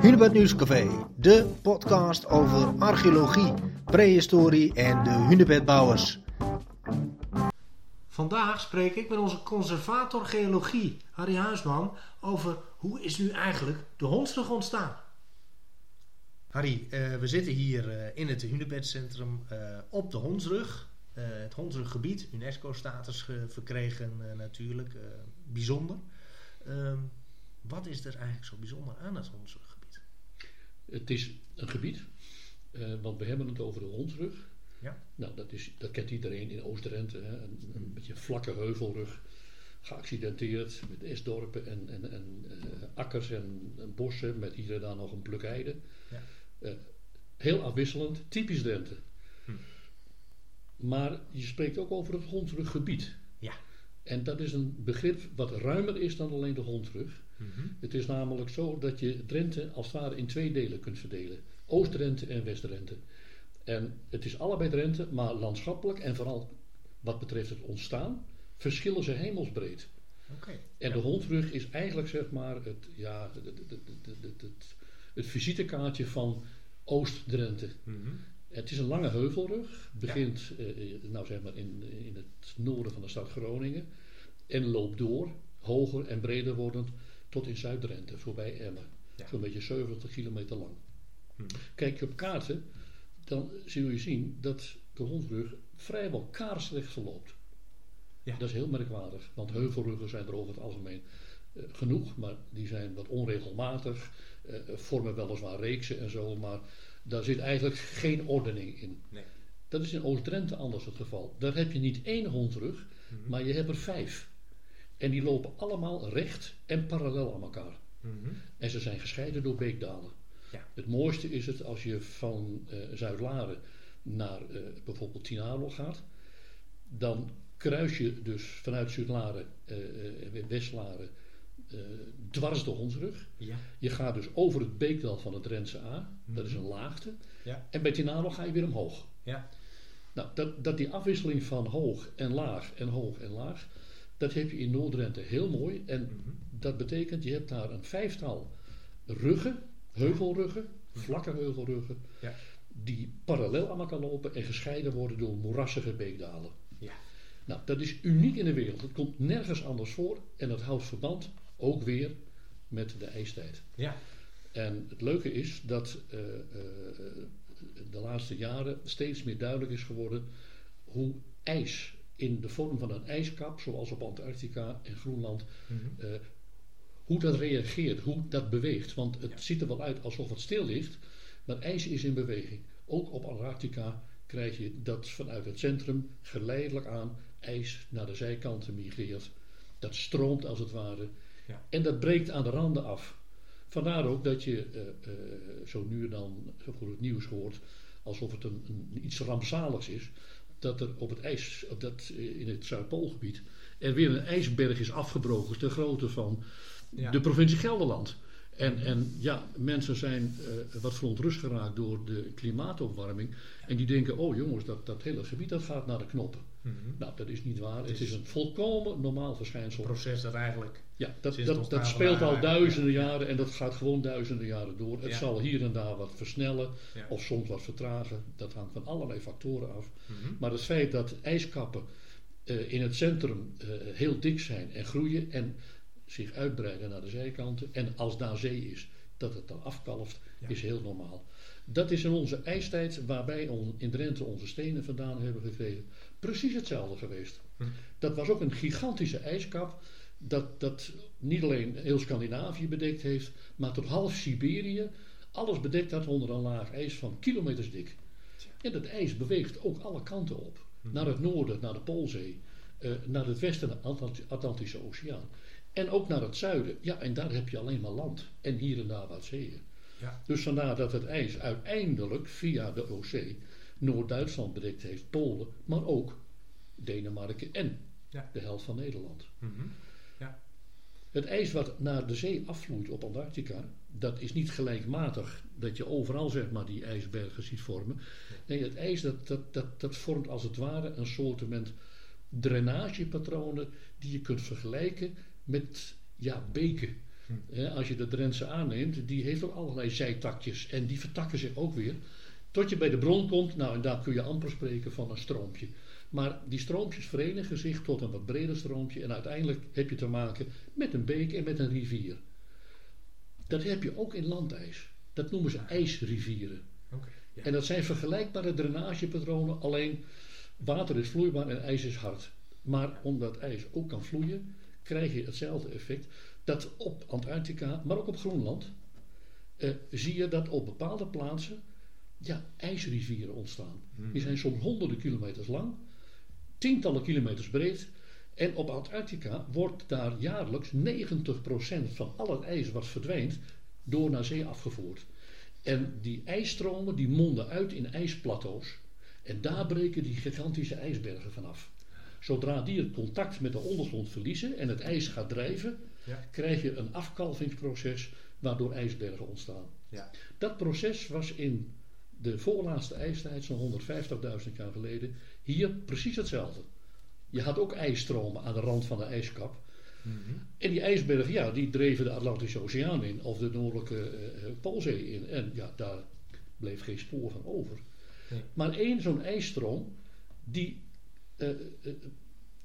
Hunebed Nieuwscafé, de podcast over archeologie, prehistorie en de hunebedbouwers. Vandaag spreek ik met onze conservator geologie, Harry Huisman, over hoe is nu eigenlijk de hondsrug ontstaan. Harry, eh, we zitten hier eh, in het Hunebedcentrum uh, op de hondsrug. het hondsruggebied, UNESCO-status verkregen natuurlijk, bijzonder. Ehm, wat is er eigenlijk zo bijzonder aan het hondsruggebied? Het is een gebied, want we hebben het over de hondsrug. Ja. Nou, dat, is, dat kent iedereen in Oost-Drenthe. Een, een beetje vlakke heuvelrug, geaccidenteerd met esdorpen en, en, en akkers en, en, bossen met hier en daar nog een plukheide. Ja. Uh, heel afwisselend, typisch Drenthe. Hm. Maar je spreekt ook over het hondsruggebied. Ja. En dat is een begrip wat ruimer is dan alleen de hondsrug. Mm -hmm. Het is namelijk zo dat je Drenthe als het ware in twee delen kunt verdelen. Oost-Drenthe en West-Drenthe. En het is allebei Drenthe, maar landschappelijk en vooral wat betreft het ontstaan, verschillen ze hemelsbreed. Okay. En de hondsrug is eigenlijk zeg maar het, ja, het, het, het, het, het, het visitekaartje van Oost-Drenthe. Mm -hmm. Het is een lange heuvelrug, begint ja. uh, nou zeg maar in, in het noorden van de stad Groningen en loopt door, hoger en breder wordend, tot in Zuid-Drenthe, voorbij Emmen. Ja. Zo'n beetje 70 kilometer lang. Mm -hmm. Kijk je op kaarten, dan zul je zien dat de hondsrug vrijwel kaarsrecht verloopt. Ja. Dat is heel merkwaardig, want heuvelruggen zijn er over het algemeen uh, genoeg, maar die zijn wat onregelmatig, uh, vormen weliswaar reeksen en zo, maar daar zit eigenlijk geen ordening in. Nee. Dat is in Oost-Drenthe anders het geval. Daar heb je niet één hondsrug, mm -hmm. maar je hebt er vijf. En die lopen allemaal recht en parallel aan elkaar. Mm -hmm. En ze zijn gescheiden door beekdalen. Ja. Het mooiste is het als je van uh, Zuid-Laren naar uh, bijvoorbeeld Tinalo gaat. Dan kruis je dus vanuit Zuid-Laren, uh, West-Laren, dwars de hondsrug. Ja. Je gaat dus over het beekdal van het Drentse A. Mm -hmm. Dat is een laagte. Ja. En bij Tinalo ga je weer omhoog. Ja. Nou, dat, dat die afwisseling van hoog en laag en hoog en laag, dat heb je in Noord-Drenthe heel mooi. En mm -hmm. dat betekent, je hebt daar een vijftal ruggen, heuvelruggen, vlakke heuvelruggen, ja. die parallel aan elkaar lopen en gescheiden worden door moerassige beekdalen. Ja. Nou, dat is uniek in de wereld. Het komt nergens anders voor en dat houdt verband ook weer met de ijstijd. Ja. En het leuke is dat uh, uh, de laatste jaren steeds meer duidelijk is geworden hoe ijs in de vorm van een ijskap, zoals op Antarctica en Groenland, mm -hmm. uh, hoe dat reageert, hoe dat beweegt. Want het ja. ziet er wel uit alsof het stil ligt, maar ijs is in beweging. Ook op Antarctica krijg je dat vanuit het centrum geleidelijk aan ijs naar de zijkanten migreert. Dat stroomt als het ware. Ja. En dat breekt aan de randen af. Vandaar ook dat je uh, uh, zo nu en dan voor het nieuws hoort alsof het een, een, iets rampzaligs is. Dat er op het ijs, dat in het Zuidpoolgebied, er weer een ijsberg is afgebroken ter grootte van ja. de provincie Gelderland. En, en ja, mensen zijn uh, wat verontrust geraakt door de klimaatopwarming. En die denken, oh jongens, dat, dat hele gebied dat gaat naar de knoppen. Mm -hmm. Nou, dat is niet waar. Het, het is, is een volkomen normaal verschijnsel. Een proces dat eigenlijk... Ja, dat, dat, speelt al duizenden ja. jaren en dat gaat gewoon duizenden jaren door. Het Ja. zal hier en daar wat versnellen Ja. of soms wat vertragen. Dat hangt van allerlei factoren af. Mhm. Maar het feit dat ijskappen eh, in het centrum eh, heel dik zijn en groeien en zich uitbreiden naar de zijkanten. En als daar zee is, dat het dan afkalft, Ja. is heel normaal. Dat is in onze ijstijd, waarbij on, in Drenthe onze stenen vandaan hebben gekregen, precies hetzelfde geweest. Hm. Dat was ook een gigantische ijskap, dat, dat niet alleen heel Scandinavië bedekt heeft, maar tot half Siberië alles bedekt had onder een laag ijs van kilometers dik. En dat ijs beweegt ook alle kanten op. Hm. Naar het noorden, naar de Poolzee, eh, naar het westen, naar de Atlant- Atlantische Oceaan. En ook naar het zuiden. Ja, en daar heb je alleen maar land. En hier en daar wat zeeën. Ja. Dus vandaar dat het ijs uiteindelijk via de Oostzee Noord-Duitsland bedekt heeft, Polen, maar ook Denemarken en Ja. de helft van Nederland. Mhm. Het ijs wat naar de zee afvloeit op Antarctica, dat is niet gelijkmatig dat je overal zeg maar die ijsbergen ziet vormen. Nee, het ijs dat, dat, dat, dat vormt als het ware een soortement drainagepatronen die je kunt vergelijken met ja, beken. Hè, als je de Drentse aanneemt, die heeft ook allerlei zijtakjes. En die vertakken zich ook weer. Tot je bij de bron komt, nou en daar kun je amper spreken van een stroompje. Maar die stroompjes verenigen zich tot een wat breder stroompje. En uiteindelijk heb je te maken met een beek en met een rivier. Dat heb je ook in landijs. Dat noemen ze ijsrivieren. Ja. En dat zijn vergelijkbare drainagepatronen, alleen water is vloeibaar en ijs is hard. Maar omdat ijs ook kan vloeien, krijg je hetzelfde effect. Dat op Antarctica, maar ook op Groenland, eh, zie je dat op bepaalde plaatsen ja, ijsrivieren ontstaan. Die zijn soms honderden kilometers lang, tientallen kilometers breed. En op Antarctica wordt daar jaarlijks 90% van al het ijs wat verdwijnt door naar zee afgevoerd. En die ijsstromen die monden uit in ijsplateaus. En daar breken die gigantische ijsbergen vanaf. Zodra die het contact met de ondergrond verliezen en het ijs gaat drijven, Ja. krijg je een afkalvingsproces waardoor ijsbergen ontstaan. Ja. Dat proces was in de voorlaatste ijstijd, zo'n 150.000 jaar geleden, hier precies hetzelfde. Je had ook ijsstromen aan de rand van de ijskap. Mhm. En die ijsbergen, ja, die dreven de Atlantische Oceaan in of de Noordelijke eh, eh, Poolzee in. En ja, daar bleef geen spoor van over. Nee. Maar één zo'n ijsstroom, die, eh, eh, eh,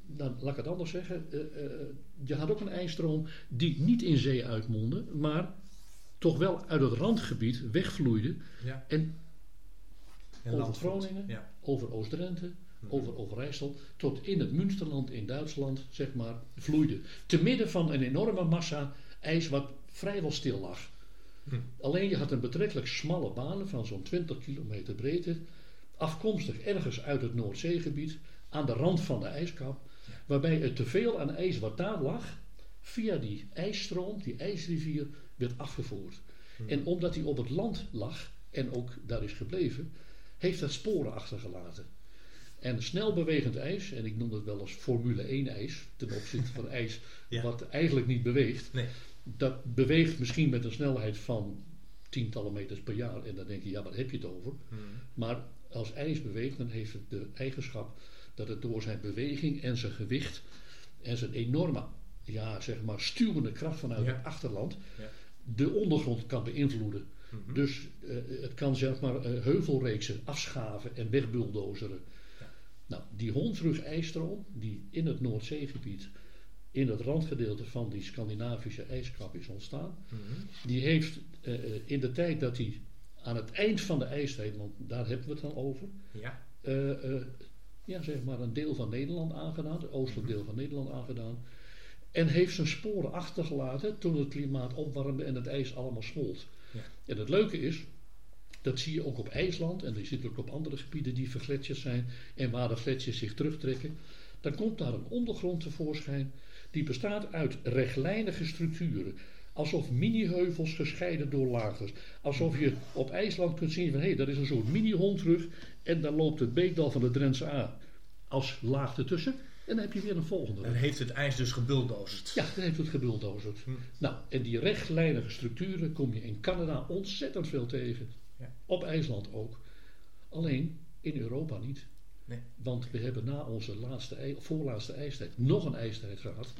nou, laat ik het anders zeggen, je had ook een ijsstroom die niet in zee uitmondde, maar toch wel uit het randgebied wegvloeide Ja. en En over. Groningen, Ja. over Oost-Drenthe, Mhm. over Overijssel, tot in het Münsterland in Duitsland, zeg maar, vloeide. Te midden van een enorme massa ijs wat vrijwel stil lag. Hm. Alleen je had een betrekkelijk smalle banen van zo'n 20 kilometer breedte, afkomstig ergens uit het Noordzeegebied, aan de rand van de ijskap, waarbij het teveel aan ijs wat daar lag, via die ijsstroom, die ijsrivier, werd afgevoerd. Mhm. En omdat hij op het land lag en ook daar is gebleven, heeft dat sporen achtergelaten. En snel bewegend ijs, en ik noem dat wel eens Formule 1 ijs, ten opzichte van ijs Ja. wat eigenlijk niet beweegt, Nee. dat beweegt misschien met een snelheid van tientallen meters per jaar. En dan denk je, ja, wat heb je het over? Mhm. Maar als ijs beweegt, dan heeft het de eigenschap dat het door zijn beweging en zijn gewicht en zijn enorme, ja, zeg maar, stuwende kracht vanuit Ja. het achterland Ja. de ondergrond kan beïnvloeden. Mhm. Dus eh, het kan zeg maar eh, heuvelreeksen afschaven en wegbulldozeren. Ja. Nou, die Hondsrug-ijstroom, die in het Noordzeegebied, in het randgedeelte van die Scandinavische ijskap is ontstaan, Mhm. die heeft eh, in de tijd dat hij aan het eind van de ijstijd, want daar hebben we het dan over, Ja. Ja, zeg maar een deel van Nederland aangedaan, het oostelijk deel van Nederland aangedaan. En heeft zijn sporen achtergelaten toen het klimaat opwarmde en het ijs allemaal smolt. Ja. En het leuke is, dat zie je ook op IJsland en je ziet het ook op andere gebieden die vergletsjerd zijn en waar de gletsjers zich terugtrekken. Dan komt daar een ondergrond tevoorschijn die bestaat uit rechtlijnige structuren. Alsof mini-heuvels gescheiden door lagers. Alsof je op IJsland kunt zien van hé, hey, dat is een soort mini-hondrug en dan loopt het beekdal van de Drentse A als laag ertussen. En dan heb je weer een volgende. Dan heeft het ijs dus gebulldozerd. Ja, dan heeft het gebulldozerd. Hm. Nou, en die rechtlijnige structuren kom je in Canada ontzettend veel tegen. Ja. Op IJsland ook. Alleen in Europa niet. Nee. Want we hebben na onze laatste, voorlaatste ijstijd nog een ijstijd gehad.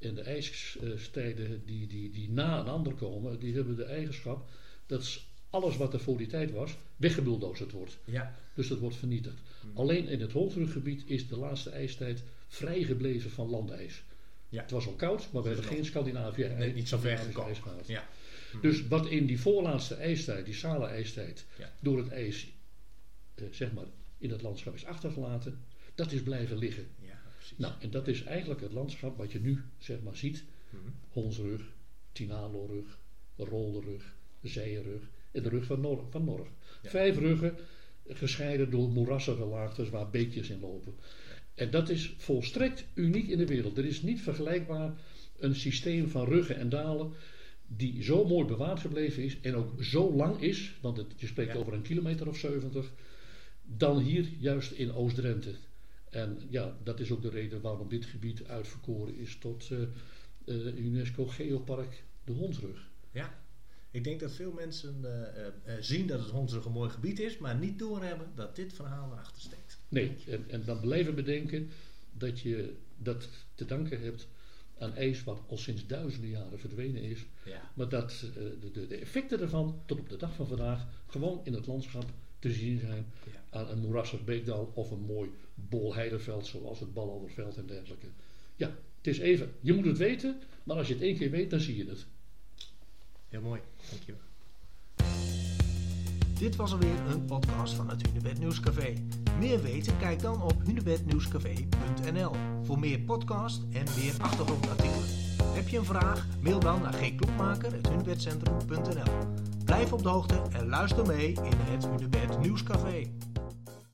En de ijstijden die, die, die na een ander komen, die hebben de eigenschap dat alles wat er voor die tijd was, weggebulldozerd wordt. Ja. Dus dat wordt vernietigd. Hm. Alleen in het Hondsruggebied is de laatste ijstijd vrijgebleven van landijs. Ja. Het was al koud, maar we hebben geen Scandinavië Nee, niet zo ver gekomen. Ja. Hm. Dus wat in die voorlaatste ijstijd, die sale ijstijd, Ja. door het ijs eh, zeg maar, in het landschap is achtergelaten, dat is blijven liggen. Precies. Nou, en dat is eigenlijk het landschap wat je nu zeg maar ziet. Mhm. Honsrug, Tinalo-rug, Rolderug, Zijenrug en de rug van, Nor van Norg. Ja. Vijf ruggen gescheiden door moerassige laagtes waar beekjes in lopen. En dat is volstrekt uniek in de wereld. Er is niet vergelijkbaar een systeem van ruggen en dalen die zo mooi bewaard gebleven is en ook zo lang is, want het, je spreekt Ja. over een kilometer of 70, dan hier juist in Oost-Drenthe. En ja, dat is ook de reden waarom dit gebied uitverkoren is tot eh, eh, UNESCO Geopark de Hondsrug. Ja. Ik denk dat veel mensen eh, zien dat het Hondsrug een mooi gebied is, maar niet doorhebben dat dit verhaal erachter steekt. Nee, en, en dan blijven bedenken dat je dat te danken hebt aan ijs wat al sinds duizenden jaren verdwenen is. Ja. Maar dat de, de, de effecten daarvan tot op de dag van vandaag gewoon in het landschap te zien zijn. Ja. Aan een moerassig beekdal of een mooi bol heideveld zoals het Balloverveld en dergelijke. Ja, het is even, je moet het weten, maar als je het één keer weet, dan zie je het. Heel mooi, dankjewel. Dit was alweer een podcast van het Hunebed Nieuwscafé. Meer weten? Kijk dan op hunebednieuwscafé.nl voor meer podcast en meer achtergrondartikelen. Heb je een vraag? Mail dan naar gklokmaker.hunebedcentrum.nl Blijf op de hoogte en luister mee in het Hunebed Nieuwscafé.